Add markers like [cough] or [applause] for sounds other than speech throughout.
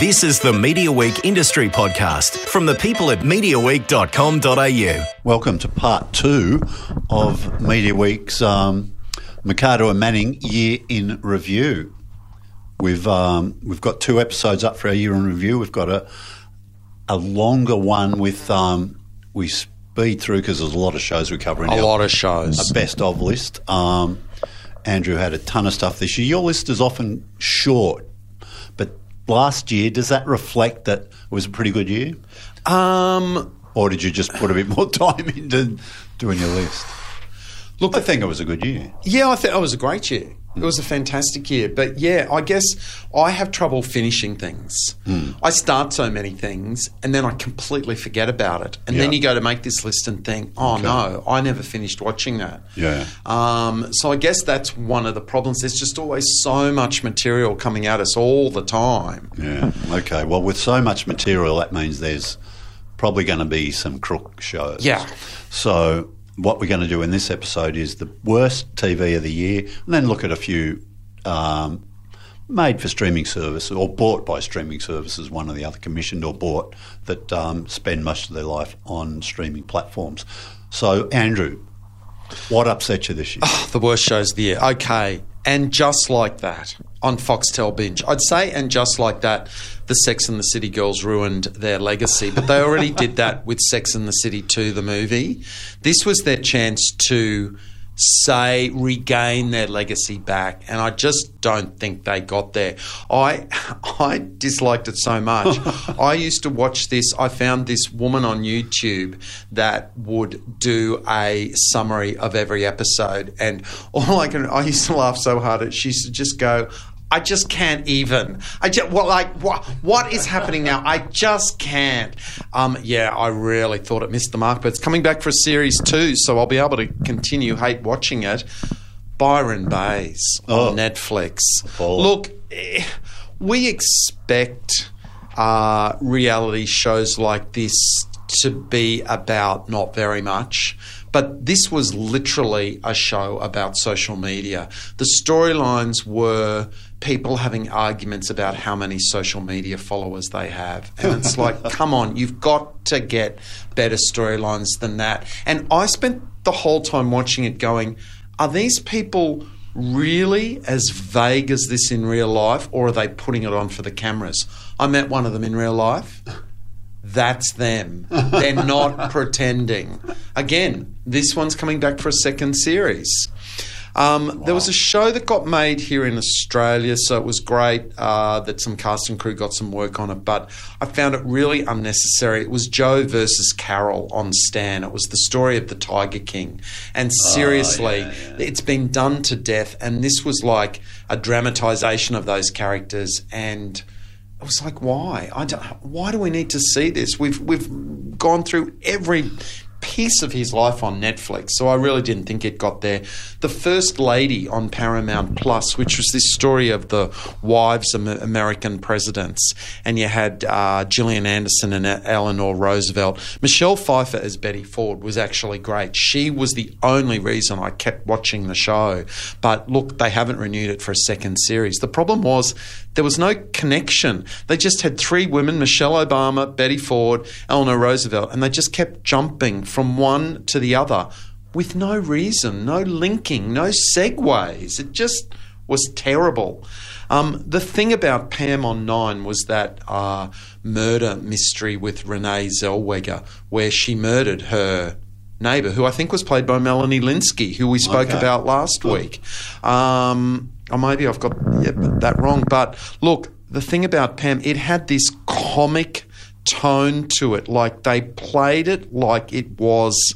This is the Media Week Industry Podcast from the people at MediaWeek.com.au. Welcome to part two of Media Week's um, Mercado and Manning Year in Review. We've um, we've got two episodes up for our year in review. We've got a a longer one with um, we speed through because there's a lot of shows we're covering. A our- lot of shows. a best of list. Um, Andrew had a ton of stuff this year. Your list is often short, but last year does that reflect that it was a pretty good year, Um, or did you just put a bit more [laughs] time into doing your list? look, I think it was a good year. yeah, I think it was a great year. It was a fantastic year. But yeah, I guess I have trouble finishing things. Hmm. I start so many things and then I completely forget about it. And then you go to make this list and think, oh no, I never finished watching that. Yeah. Um, so I guess that's one of the problems. There's just always so much material coming at us all the time. Yeah. Okay. Well, with so much material, that means there's probably going to be some crook shows. Yeah. So what we're going to do in this episode is the worst TV of the year, and then look at a few um, made for streaming services or bought by streaming services. One or the other commissioned or bought that um, spend most of their life on streaming platforms. So, Andrew, what upset you this year? The worst shows of the year. Okay. And just like that on Foxtel Binge. I'd say, and just like that, the Sex and the City girls ruined their legacy, but they already did that with Sex and the City 2, the movie. This was their chance to say regain their legacy back and I just don't think they got there. I [laughs] I disliked it so much. [laughs] I used to watch this I found this woman on YouTube that would do a summary of every episode and [laughs] all I can I used to laugh so hard at she used to just go I just can't even. I just well, like what what is happening now? I just can't. Um, yeah, I really thought it missed the mark, but it's coming back for a series two, so I'll be able to continue hate watching it. Byron Baes Oh. on Netflix. Paul. Look, eh, we expect uh, reality shows like this to be about not very much. But this was literally a show about social media. The storylines were people having arguments about how many social media followers they have. And [laughs] it's like, come on, you've got to get better storylines than that. And I spent the whole time watching it going, are these people really as vague as this in real life, or are they putting it on for the cameras? I met one of them in real life. That's them. They're not [laughs] pretending. Again, this one's coming back for a second series. Um, There was a show that got made here in Australia, so it was great uh, that some cast and crew got some work on it, but I found it really unnecessary. It was Joe versus Carole on Stan. It was the story of the Tiger King. And seriously, it's been done to death, and this was like a dramatisation of those characters and. I was like, why? I don't, why do we need to see this? We've we've gone through every piece of his life on Netflix, so I really didn't think it got there. The First Lady on Paramount Plus, which was this story of the wives of American presidents, and you had uh, Gillian Anderson and E- Eleanor Roosevelt. Michelle Pfeiffer as Betty Ford was actually great. She was the only reason I kept watching the show. But look, they haven't renewed it for a second series. The problem was there was no connection. They just had three women Michelle Obama, Betty Ford, Eleanor Roosevelt, and they just kept jumping from one to the other with no reason, no linking, no segues. It just was terrible. Um, the thing about Pam on Nine was that uh, murder mystery with Renee Zellweger, where she murdered her neighbour, who I think was played by Melanie Lynskey, who we spoke Okay. about last week. Um, or maybe I've got yeah, that wrong. But look, the thing about Pam, it had this comic tone to it. Like they played it like it was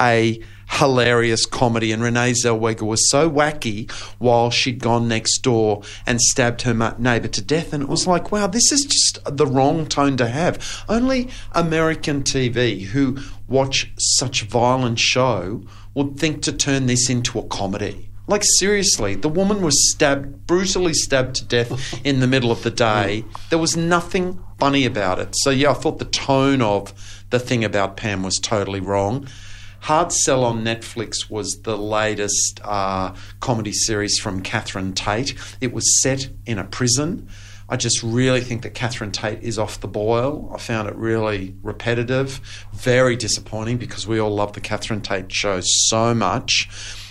a hilarious comedy. And Renee Zellweger was so wacky while she'd gone next door and stabbed her ma- neighbour to death. And it was like, wow, this is just the wrong tone to have. Only American TV who watch such violent show would think to turn this into a comedy. Like seriously, the woman was stabbed, brutally stabbed to death in the middle of the day. There was nothing funny about it. So yeah, I thought the tone of the thing about Pam was totally wrong. Hard Sell on Netflix was the latest uh, comedy series from Catherine Tate. It was set in a prison. I just really think that Catherine Tate is off the boil. I found it really repetitive, very disappointing because we all love the Catherine Tate show so much.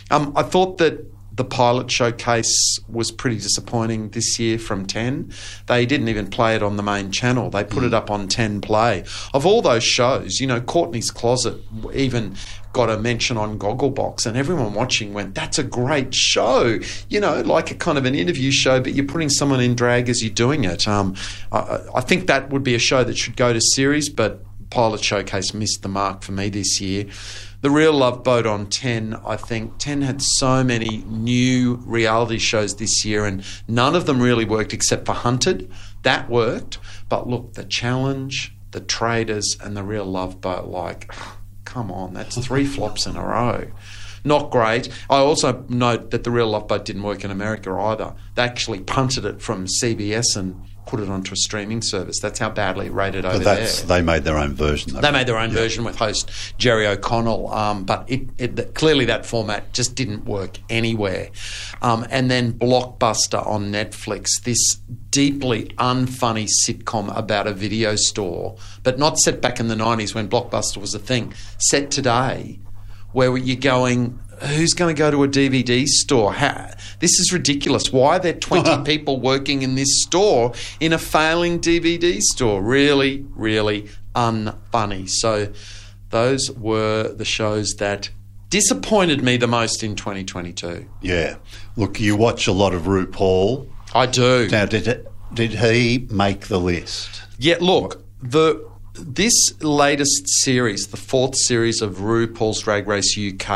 Um, I thought that the pilot showcase was pretty disappointing this year from 10. They didn't even play it on the main channel. They put it up on 10 Play. Of all those shows, you know, Courtney's Closet even got a mention on Gogglebox, and everyone watching went, That's a great show. You know, like a kind of an interview show, but you're putting someone in drag as you're doing it. Um, I, I think that would be a show that should go to series, but Pilot Showcase missed the mark for me this year. The Real Love Boat on 10, I think 10 had so many new reality shows this year, and none of them really worked except for Hunted. That worked. But look, The Challenge, The Traitors, and The Real Love Boat, like, come on, that's three [laughs] flops in a row. Not great. I also note that The Real Love Boat didn't work in America either. They actually punted it from CBS and put it onto a streaming service. That's how badly it rated over But that's there. they made their own version. though. They made their own version with host Jerry O'Connell, um, but it, it, clearly that format just didn't work anywhere. Um, and then Blockbuster on Netflix, this deeply unfunny sitcom about a video store, but not set back in the 90s when Blockbuster was a thing, set today, where you're going, who's going to go to a DVD store? How, this is ridiculous. Why are there [laughs] 20 people working in this store in a failing DVD store? Really, really unfunny. So, those were the shows that disappointed me the most in 2022. Yeah. Look, you watch a lot of RuPaul. I do. Now, did it, did he make the list? Yeah, look, the this latest series, the fourth series of RuPaul's Drag Race UK,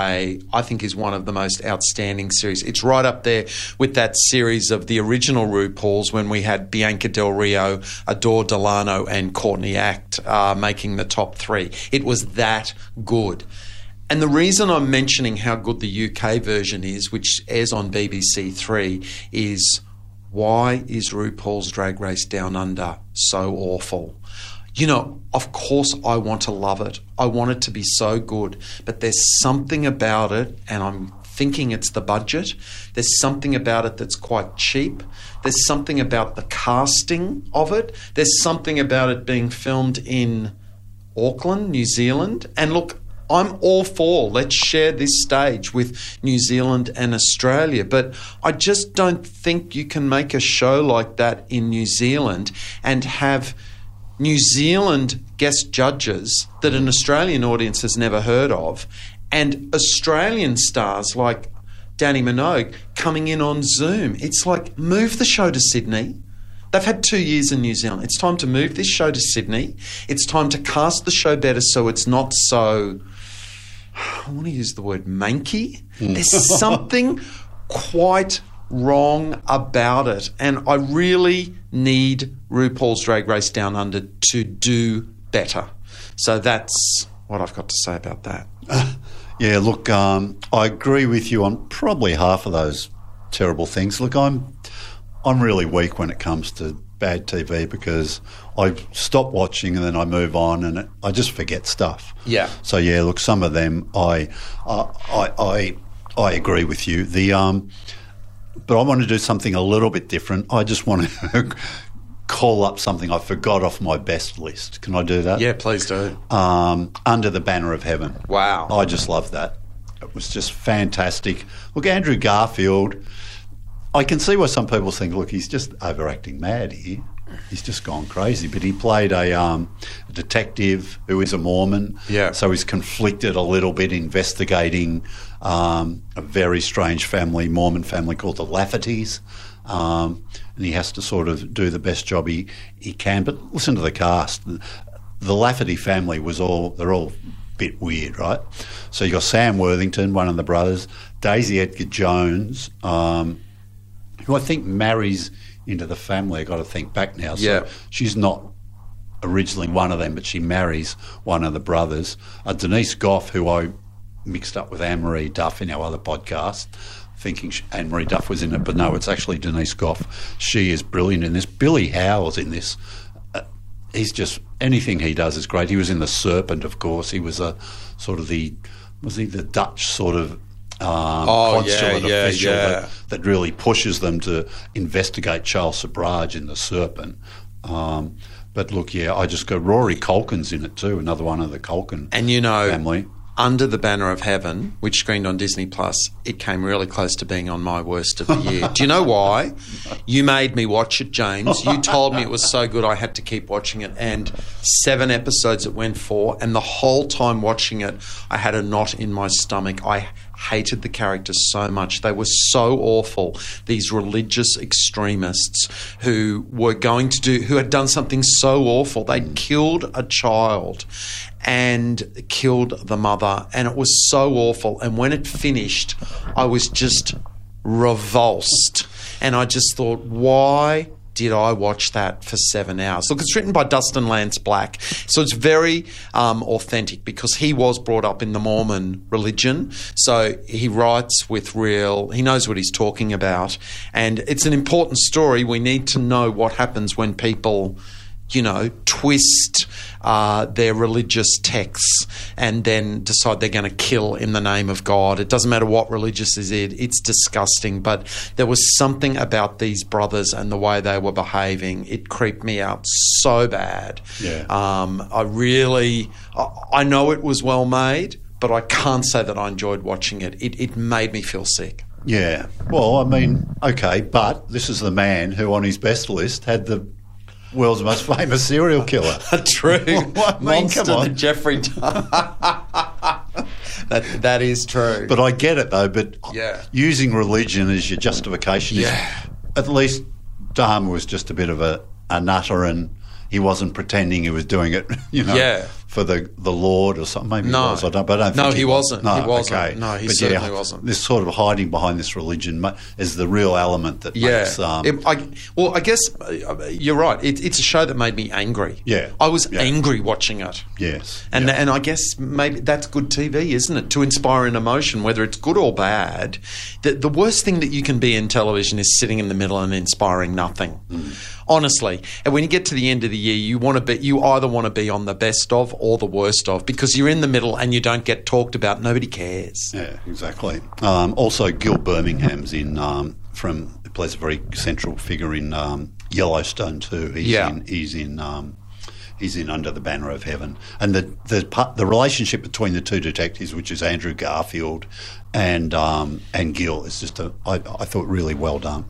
I think is one of the most outstanding series. It's right up there with that series of the original RuPaul's when we had Bianca Del Rio, Adore Delano, and Courtney Act uh, making the top three. It was that good. And the reason I'm mentioning how good the UK version is, which airs on BBC Three, is why is RuPaul's Drag Race Down Under so awful? You know, of course, I want to love it. I want it to be so good, but there's something about it, and I'm thinking it's the budget. There's something about it that's quite cheap. There's something about the casting of it. There's something about it being filmed in Auckland, New Zealand. And look, I'm all for let's share this stage with New Zealand and Australia, but I just don't think you can make a show like that in New Zealand and have New Zealand guest judges that an Australian audience has never heard of and Australian stars like Dannii Minogue coming in on Zoom. It's like move the show to Sydney. They've had two years in New Zealand. It's time to move this show to Sydney. It's time to cast the show better so it's not so. [sighs] I want to use the word manky. Hmm. There's something [laughs] quite wrong about it. And I really need RuPaul's Drag Race Down Under to do better. So that's what I've got to say about that. [laughs] Yeah, look, um, I agree with you on probably half of those terrible things. Look, I'm I'm really weak when it comes to bad TV because I stop watching and then I move on and it, I just forget stuff. Yeah. So yeah, look, some of them I I I I, I agree with you. The um, but I want to do something a little bit different. I just want to [laughs] call up something I forgot off my best list. Can I do that? Yeah, please do. um, Under the Banner of Heaven. Wow. I just love that. It was just fantastic. Look, Andrew Garfield, I can see why some people think, look, he's just overacting mad here. He's just gone crazy. But he played a, um, a detective who is a Mormon. Yeah. So he's conflicted a little bit investigating um, a very strange family, Mormon family called the Laffertys. Um, and he has to sort of do the best job he, he can. But listen to the cast. The, Lafferty family was all, they're all a bit weird, right? So you've got Sam Worthington, one of the brothers, Daisy Edgar Jones, um, who I think marries into the family. I've got to think back now. So Yeah. she's not originally one of them, but she marries one of the brothers. Uh, Denise Gough, who I mixed up with Anne Marie Duff in our other podcast, thinking she, Anne Marie Duff was in it, but no, it's actually Denise Gough. She is brilliant in this. Billy Howle's in this. Uh, he's just anything he does is great. He was in The Serpent, of course. He was a sort of the was he the Dutch sort of um, Oh, consulate yeah, yeah, official yeah. That, that really pushes them to investigate Charles Sobhraj in The Serpent. Um, but look, yeah, I just go. Rory Culkin's in it too, another one of the Culkin And you know, family. Under the Banner of Heaven, which screened on Disney Plus, it came really close to being on my worst of the year. [laughs] Do you know why? You made me watch it, James. You told me it was so good I had to keep watching it. And seven episodes it went for, and the whole time watching it, I had a knot in my stomach. I hated the characters so much. They were so awful. These religious extremists who were going to do, who had done something so awful. They'd killed a child and killed the mother, and it was so awful. And when it finished, I was just revulsed. And I just thought, why did I watch that for seven hours? Look, it's written by Dustin Lance Black, so it's very um, authentic because he was brought up in the Mormon religion. So he writes with real, he knows what he's talking about. And it's an important story. We need to know what happens when people you know, twist uh, their religious texts and then decide they're going to kill in the name of God. It doesn't matter what religious is it. It's disgusting. But there was something about these brothers and the way they were behaving. It creeped me out so bad. Yeah. Um, I really, I, I know it was well made, but I can't say that I enjoyed watching it. It, it made me feel sick. Yeah. Well, I mean, okay, but this is the man who, on his best list, had the world's most famous serial killer. [laughs] True. [laughs] I mean, Monster come on. that Jeffrey [laughs] that that is true. But I get it though. But Yeah. using religion as your justification Yeah. is at least Dahmer was just a bit of a, a nutter and he wasn't pretending he was doing it, you know, Yeah. For the, the Lord or something. Maybe No. he was. I don't, but I don't No, he was. wasn't. He wasn't. Okay. No, he but certainly yeah, wasn't. This sort of hiding behind this religion is the real element that yeah, makes. Um, It- I, well, I guess uh, you're right. It, it's a show that made me angry. Yeah. I was Yeah. angry watching it. yes. And yeah. and I guess maybe that's good TV, isn't it? To inspire an emotion, whether it's good or bad. The, the worst thing that you can be in television is sitting in the middle and inspiring nothing. Honestly, and when you get to the end of the year, you want to be you either want to be on the best of or the worst of because you're in the middle and you don't get talked about. Nobody cares. Yeah, exactly. Um, also, Gil Birmingham's in um, from plays a very central figure in um, Yellowstone too. He's Yeah. in, he's in um, he's in Under the Banner of Heaven, and the the the relationship between the two detectives, which is Andrew Garfield and um, and Gil, is just a I, I thought really well done.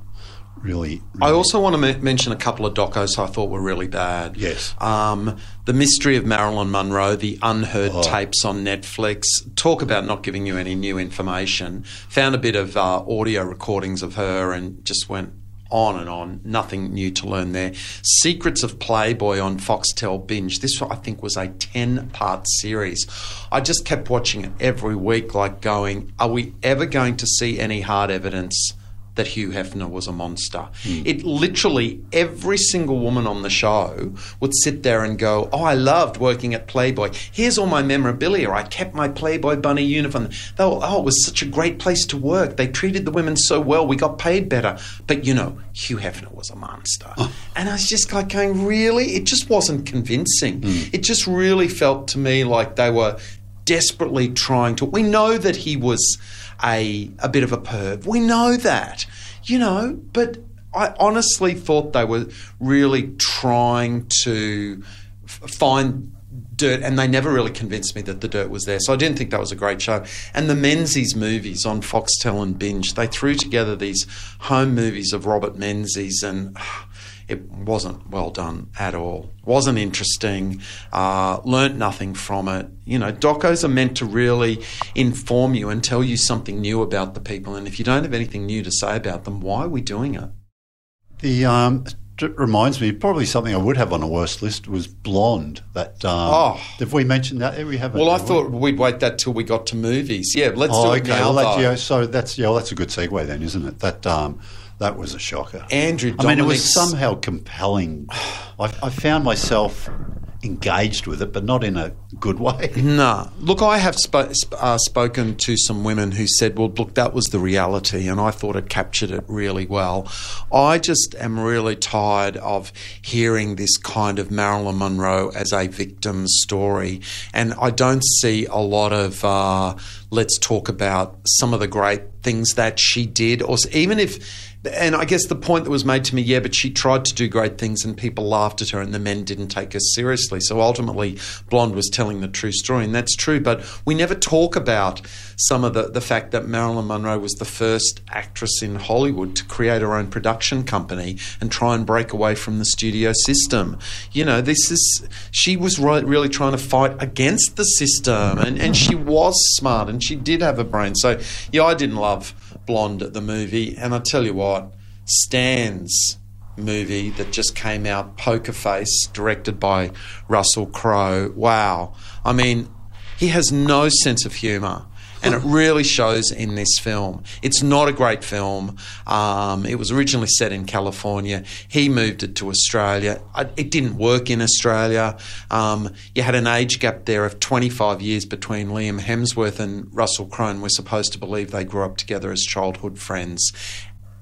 Really, I also want to me- mention a couple of docos I thought were really bad. Yes. Um, the Mystery of Marilyn Monroe, the unheard Oh. tapes on Netflix. Talk about not giving you any new information. Found a bit of uh, audio recordings of her and just went on and on. Nothing new to learn there. Secrets of Playboy on Foxtel Binge. This, I think, was a 10 part series. I just kept watching it every week, like going, are we ever going to see any hard evidence? That Hugh Hefner was a monster. Hmm. It literally, every single woman on the show would sit there and go, Oh, I loved working at Playboy. Here's all my memorabilia. I kept my Playboy bunny uniform. They were, oh, it was such a great place to work. They treated the women so well. We got paid better. But, you know, Hugh Hefner was a monster. Oh. And I was just like going, Really? It just wasn't convincing. Hmm. It just really felt to me like they were desperately trying to. We know that he was a a bit of a perv. We know that, you know. But I honestly thought they were really trying to f- find dirt, and they never really convinced me that the dirt was there. So I didn't think that was a great show. And the Menzies movies on Foxtel and Binge, they threw together these home movies of Robert Menzies and. Ah, It wasn't well done at all. Wasn't interesting. Uh, learnt nothing from it. You know, docos are meant to really inform you and tell you something new about the people. And if you don't have anything new to say about them, why are we doing it? The um, it reminds me probably something I would have on a worst list was Blonde. That um, Oh. have we mentioned that? We haven't. Well, I we? thought we'd wait that till we got to movies. Yeah, let's Oh, do it okay. now. Well, that, yeah, so that's yeah, well, that's a good segue then, isn't it? That um, that was a shocker. Andrew I mean, it was somehow compelling. I, I found myself engaged with it, but not in a good way. No. Look, I have sp- sp- uh, spoken to some women who said, well, look, that was the reality, and I thought it captured it really well. I just am really tired of hearing this kind of Marilyn Monroe as a victim story, and I don't see a lot of. Uh, let's talk about some of the great things that she did, or even if and I guess the point that was made to me, yeah, but she tried to do great things and people laughed at her and the men didn't take her seriously. So ultimately, Blonde was telling the true story, and that's true. But we never talk about some of the, the fact that Marilyn Monroe was the first actress in Hollywood to create her own production company and try and break away from the studio system. You know, this is, she was right, really trying to fight against the system and, and she was smart and she did have a brain. So, yeah, I didn't love Blonde at the movie. And I tell you what, Stan's movie that just came out, Poker Face, directed by Russell Crowe. Wow. I mean, he has no sense of humour. And it really shows in this film. It's not a great film. Um, it was originally set in California. He moved it to Australia. It didn't work in Australia. Um, you had an age gap there of 25 years between Liam Hemsworth and Russell Crowe. We're supposed to believe they grew up together as childhood friends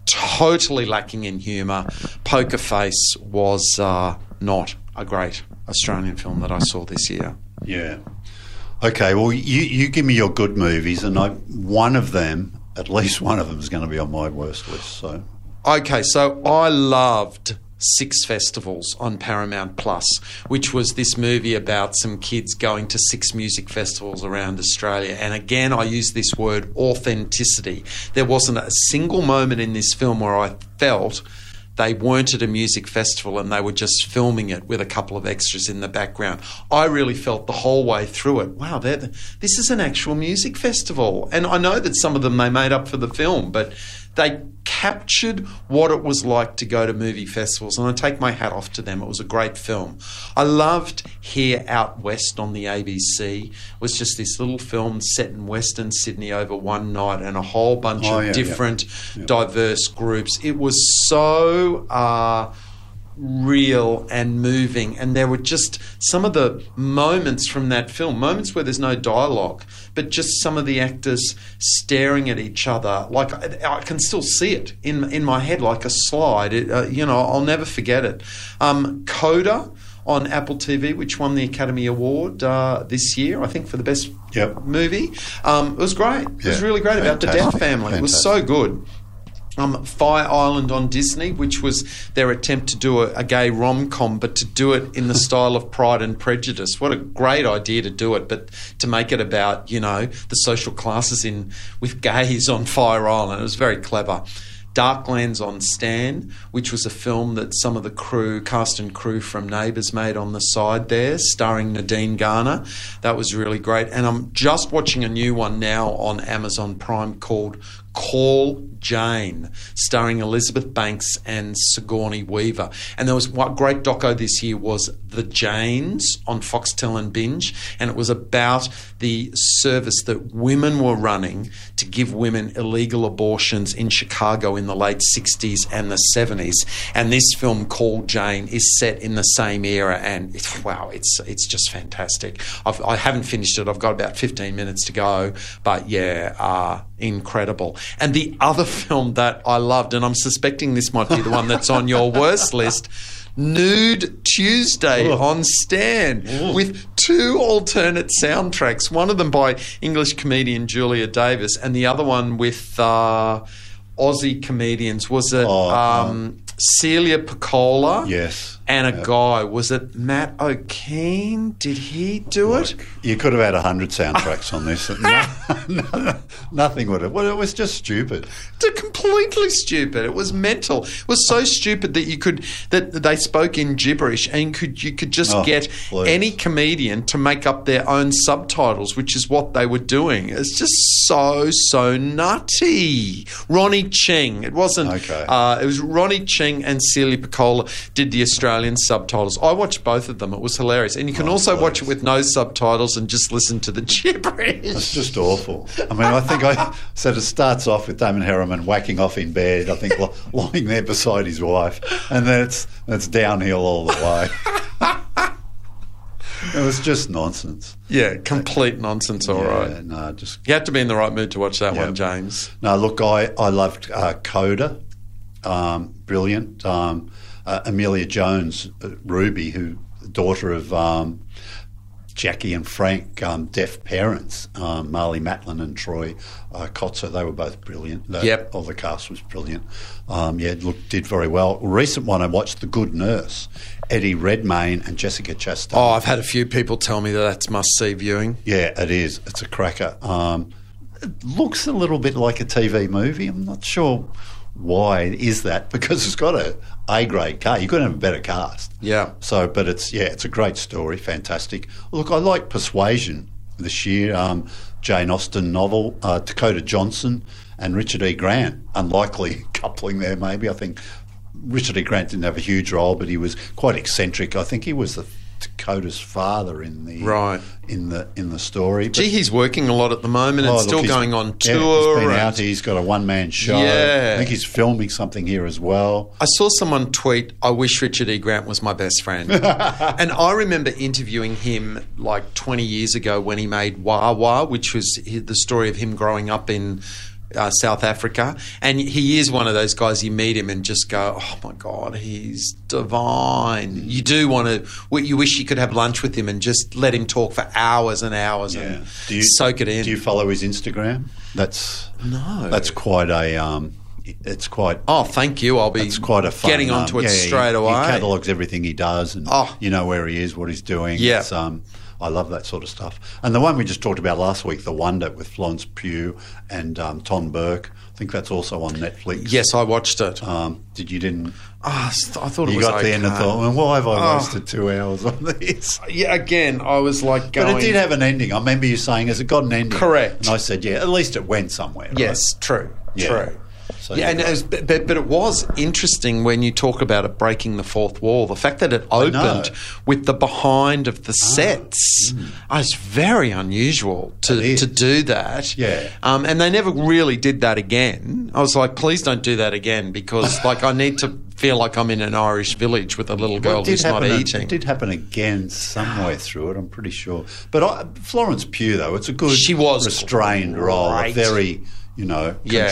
totally lacking in humour. Poker Face was uh, not a great Australian film that I saw this year. Yeah. Okay, well, you, you give me your good movies, and I one of them, at least [laughs] one of them, is going to be on my worst list. So, okay, so I loved Six Festivals on Paramount Plus, which was this movie about some kids going to six music festivals around Australia. And again, I use this word authenticity. There wasn't a single moment in this film where I felt they weren't at a music festival and they were just filming it with a couple of extras in the background. I really felt the whole way through it. Wow, this is an actual music festival, and I know that some of them they made up for the film, but they captured what it was like to go to movie festivals, and I take my hat off to them. It was a great film. I loved Here Out West on the ABC. It was just this little film set in Western Sydney over one night, and a whole bunch oh, of yeah, different, yeah. diverse groups. It was so. Uh, real and moving. And there were just some of the moments from that film, moments where there's no dialogue, but just some of the actors staring at each other. Like I, I can still see it in in my head, like a slide. It, uh, you know, I'll never forget it. Um, Coda on Apple TV, which won the Academy Award uh, this year, I think, for the best yep. movie. Um, it was great. It yeah. was really great Fantastic. about the death family. Fantastic. It was so good um, Fire Island on Disney, which was their attempt to do a, a gay rom com, but to do it in the [laughs] style of Pride and Prejudice. What a great idea to do it, but to make it about you know the social classes in with gays on Fire Island. It was very clever. Darklands on Stan, which was a film that some of the crew, cast and crew from Neighbours made on the side there, starring Nadine Garner. That was really great. And I'm just watching a new one now on Amazon Prime called Call Jane, starring Elizabeth Banks and Sigourney Weaver. And there was what great doco this year was The Janes on Foxtel and Binge, and it was about the service that women were running to give women illegal abortions in Chicago in the late 60s and the 70s. And this film called Jane is set in the same era, and it's, wow, it's it's just fantastic. I've, I have not finished it. I've got about 15 minutes to go, but yeah, uh, incredible. And the other [laughs] film that I loved, and I'm suspecting this might be the one that's on your worst [laughs] list. Nude Tuesday on Stan with two alternate soundtracks. One of them by English comedian Julia Davis, and the other one with uh, Aussie comedians. Was it oh, um, Celia Pacquola? Yes and a guy. Was it Matt O'Keefe? Did he do it? You could have had a hundred soundtracks on this. no, [laughs] [laughs] nothing would have. Well, it was just stupid. It's completely stupid. It was mental. It was so stupid that you could that they spoke in gibberish, and could you could just oh, get please. any comedian to make up their own subtitles, which is what they were doing. It's just so so nutty. Ronny Chieng. It wasn't. Okay. Uh, it was Ronny Chieng and Celia Pacquola did the Australian Australian subtitles. I watched both of them. It was hilarious. And you can oh, also please. watch it with no subtitles and just listen to the [laughs] gibberish. It's just awful. I mean, I think I said it starts off with Damon Herriman whacking off in bed, I think lying there beside his wife, and then it's, it's downhill all the way. it was just nonsense. Yeah, complete nonsense. All right. Yeah, no, just You had to be in the right mood to watch that Yeah. one, James. No, look, I, I loved uh, Coda, um, brilliant. Um, uh, Emilia Jones, uh, Ruby, who daughter of um, Jackie and Frank, um, deaf parents, um, Marlee Matlin and Troy uh, Kotsur, they were both brilliant. The, Yep. All the cast was brilliant. Um, yeah, look, did very well. Recent one I watched, The Good Nurse, Eddie Redmayne and Jessica Chastain. Oh, I've had a few people tell me that that's must see viewing. Yeah, it is. It's a cracker. Um, it looks a little bit like a TV movie. I'm not sure why is that [laughs] because it's got a A grade cast. You couldn't have a better cast. Yeah. So, but it's yeah, it's a great story. Fantastic. Look, I like Persuasion this year. Um, Jane Austen novel, uh, Dakota Johnson and Richard E. Grant. Unlikely [laughs] coupling there, maybe. I think Richard E. Grant didn't have a huge role, but he was quite eccentric. I think he was the Dakota's father in the Right. in the in the story. But- Gee, he's working a lot at the moment Oh, and look, still going on yeah, he's been out. He's got a one man show. Yeah. I think he's filming something here as well. I saw someone tweet, I wish Richard E. Grant was my best friend. [laughs] and I remember interviewing him like 20 years ago when he made Wah Wah, which was the story of him growing up in uh, South Africa. And he is one of those guys, you meet him and just go, oh my God, he's divine. You do want to, you wish you could have lunch with him and just let him talk for hours and hours and Do you soak it in. Do you follow his Instagram? That's No. That's quite a. Um, it's quite. oh, thank you. I'll be It's quite a fun, getting onto um, it yeah, straight he, away. He catalogues everything he does, and Oh. you know where he is, what he's doing. Yeah. It's, um, I love that sort of stuff. And the one we just talked about last week, The Wonder, with Florence Pugh and um, Tom Burke. I think that's also on Netflix. yes, I watched it. Um, did you didn't? Ah, I th- I thought it You was got to the end and okay. thought, well, why have I Oh. wasted two hours on this? Yeah, again, I was like going. But it did have an ending. I remember you saying, "Has it got an ending?" Correct. And I said, "Yeah, at least it went somewhere." right? Yes, true, Yeah. true. So yeah, and it was, but, but it was interesting when you talk about it breaking the fourth wall. The fact that it opened with the behind of the sets uh, is very unusual to, to do that. Yeah. um, and they never really did that again. I was like, please don't do that again because [laughs] like I need to feel like I'm in an Irish village with a little girl Well, who's not happen- eating. It did happen again somewhere through it. I'm pretty sure. But I, Florence Pugh, though, it's a good, She was restrained role, a very, you know, Yeah.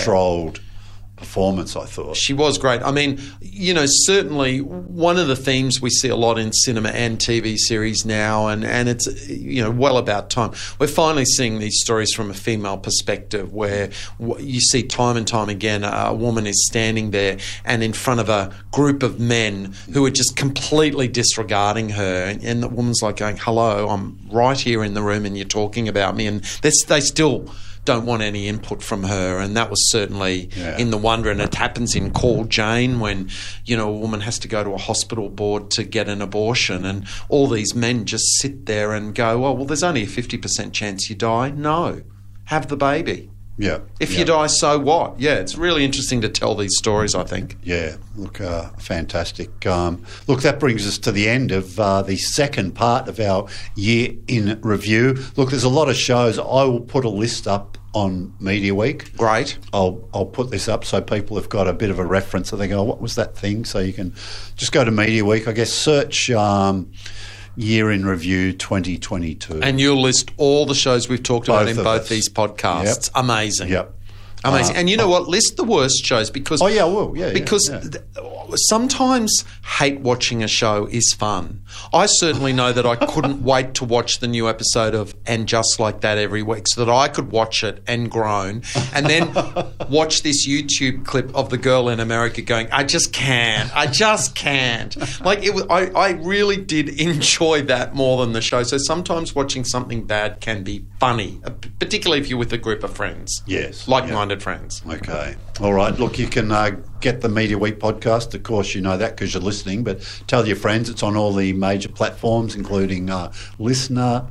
Performance. I thought. She was great. I mean, you know, certainly one of the themes we see a lot in cinema and TV series now, and, and it's, you know, well about time. We're finally seeing these stories from a female perspective where you see time and time again a woman is standing there and in front of a group of men who are just completely disregarding her. And, the woman's like going, hello, I'm right here in the room and you're talking about me. And they still don't want any input from her. And that was certainly Yeah. in the wonder, and it happens in Call Jane when you know a woman has to go to a hospital board to get an abortion, and all these men just sit there and go, "Oh, well, there's only a fifty percent chance you die." No, have the baby. yeah. If yeah. you die, so what? Yeah, it's really interesting to tell these stories. I think. Yeah, look, uh, fantastic. Um, look, that brings us to the end of uh, the second part of our year in review. Look, there's a lot of shows. I will put a list up on Media Week. Great. I'll I'll put this up so people have got a bit of a reference. So they go, "What was that thing?" So you can just go to Media Week. I guess search um, year in review 2022. And you'll list all the shows we've talked about Both in both us. these podcasts. Yep. Amazing. Yep. Amazing. Uh, and you know what? List the worst shows because Oh, yeah, I will. Yeah, yeah, because yeah. th- sometimes hate watching a show is fun. I certainly know that I [laughs] couldn't wait to watch the new episode of And Just Like That every week so that I could watch it and groan and then [laughs] watch this YouTube clip of the girl in America going, I just can't. I just can't. Like it was, I, I really did enjoy that more than the show. So sometimes watching something bad can be funny, uh, particularly if you're with a group of friends. Yes, Like-minded friends. Okay. All right. Look, you can uh, get the Media Week podcast. Of course, you know that because you're listening, but tell your friends. It's on all the major platforms, including uh, Listnr,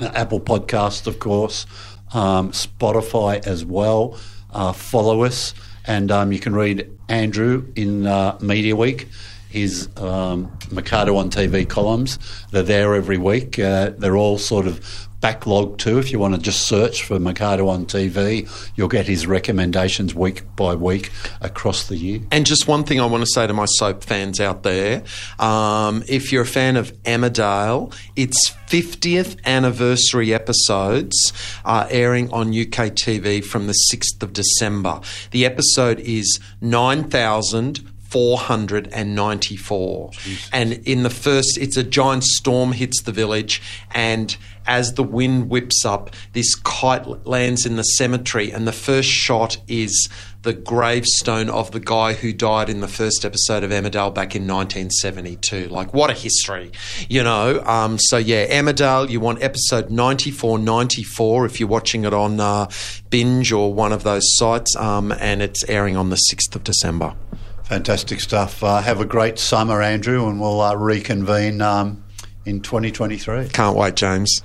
uh, Apple Podcasts, of course, um, Spotify as well. Uh, follow us, and um, you can read Andrew in uh, Media Week. his um, Mercado on TV columns. They're there every week. Uh, they're all sort of backlog too. If you want to just search for Mercado on TV, you'll get his recommendations week by week across the year. And just one thing I want to say to my soap fans out there um, if you're a fan of Emmerdale, its 50th anniversary episodes are airing on UK TV from the 6th of December. The episode is 9,000. 494. And in the first, it's a giant storm hits the village, and as the wind whips up, this kite lands in the cemetery, and the first shot is the gravestone of the guy who died in the first episode of Emmerdale back in 1972. Like, what a history, you know? Um, so, yeah, Emmerdale, you want episode 94, 94 if you're watching it on uh, Binge or one of those sites, um, and it's airing on the 6th of December. Fantastic stuff. Uh, have a great summer, Andrew, and we'll uh, reconvene um, in 2023. Can't wait, James.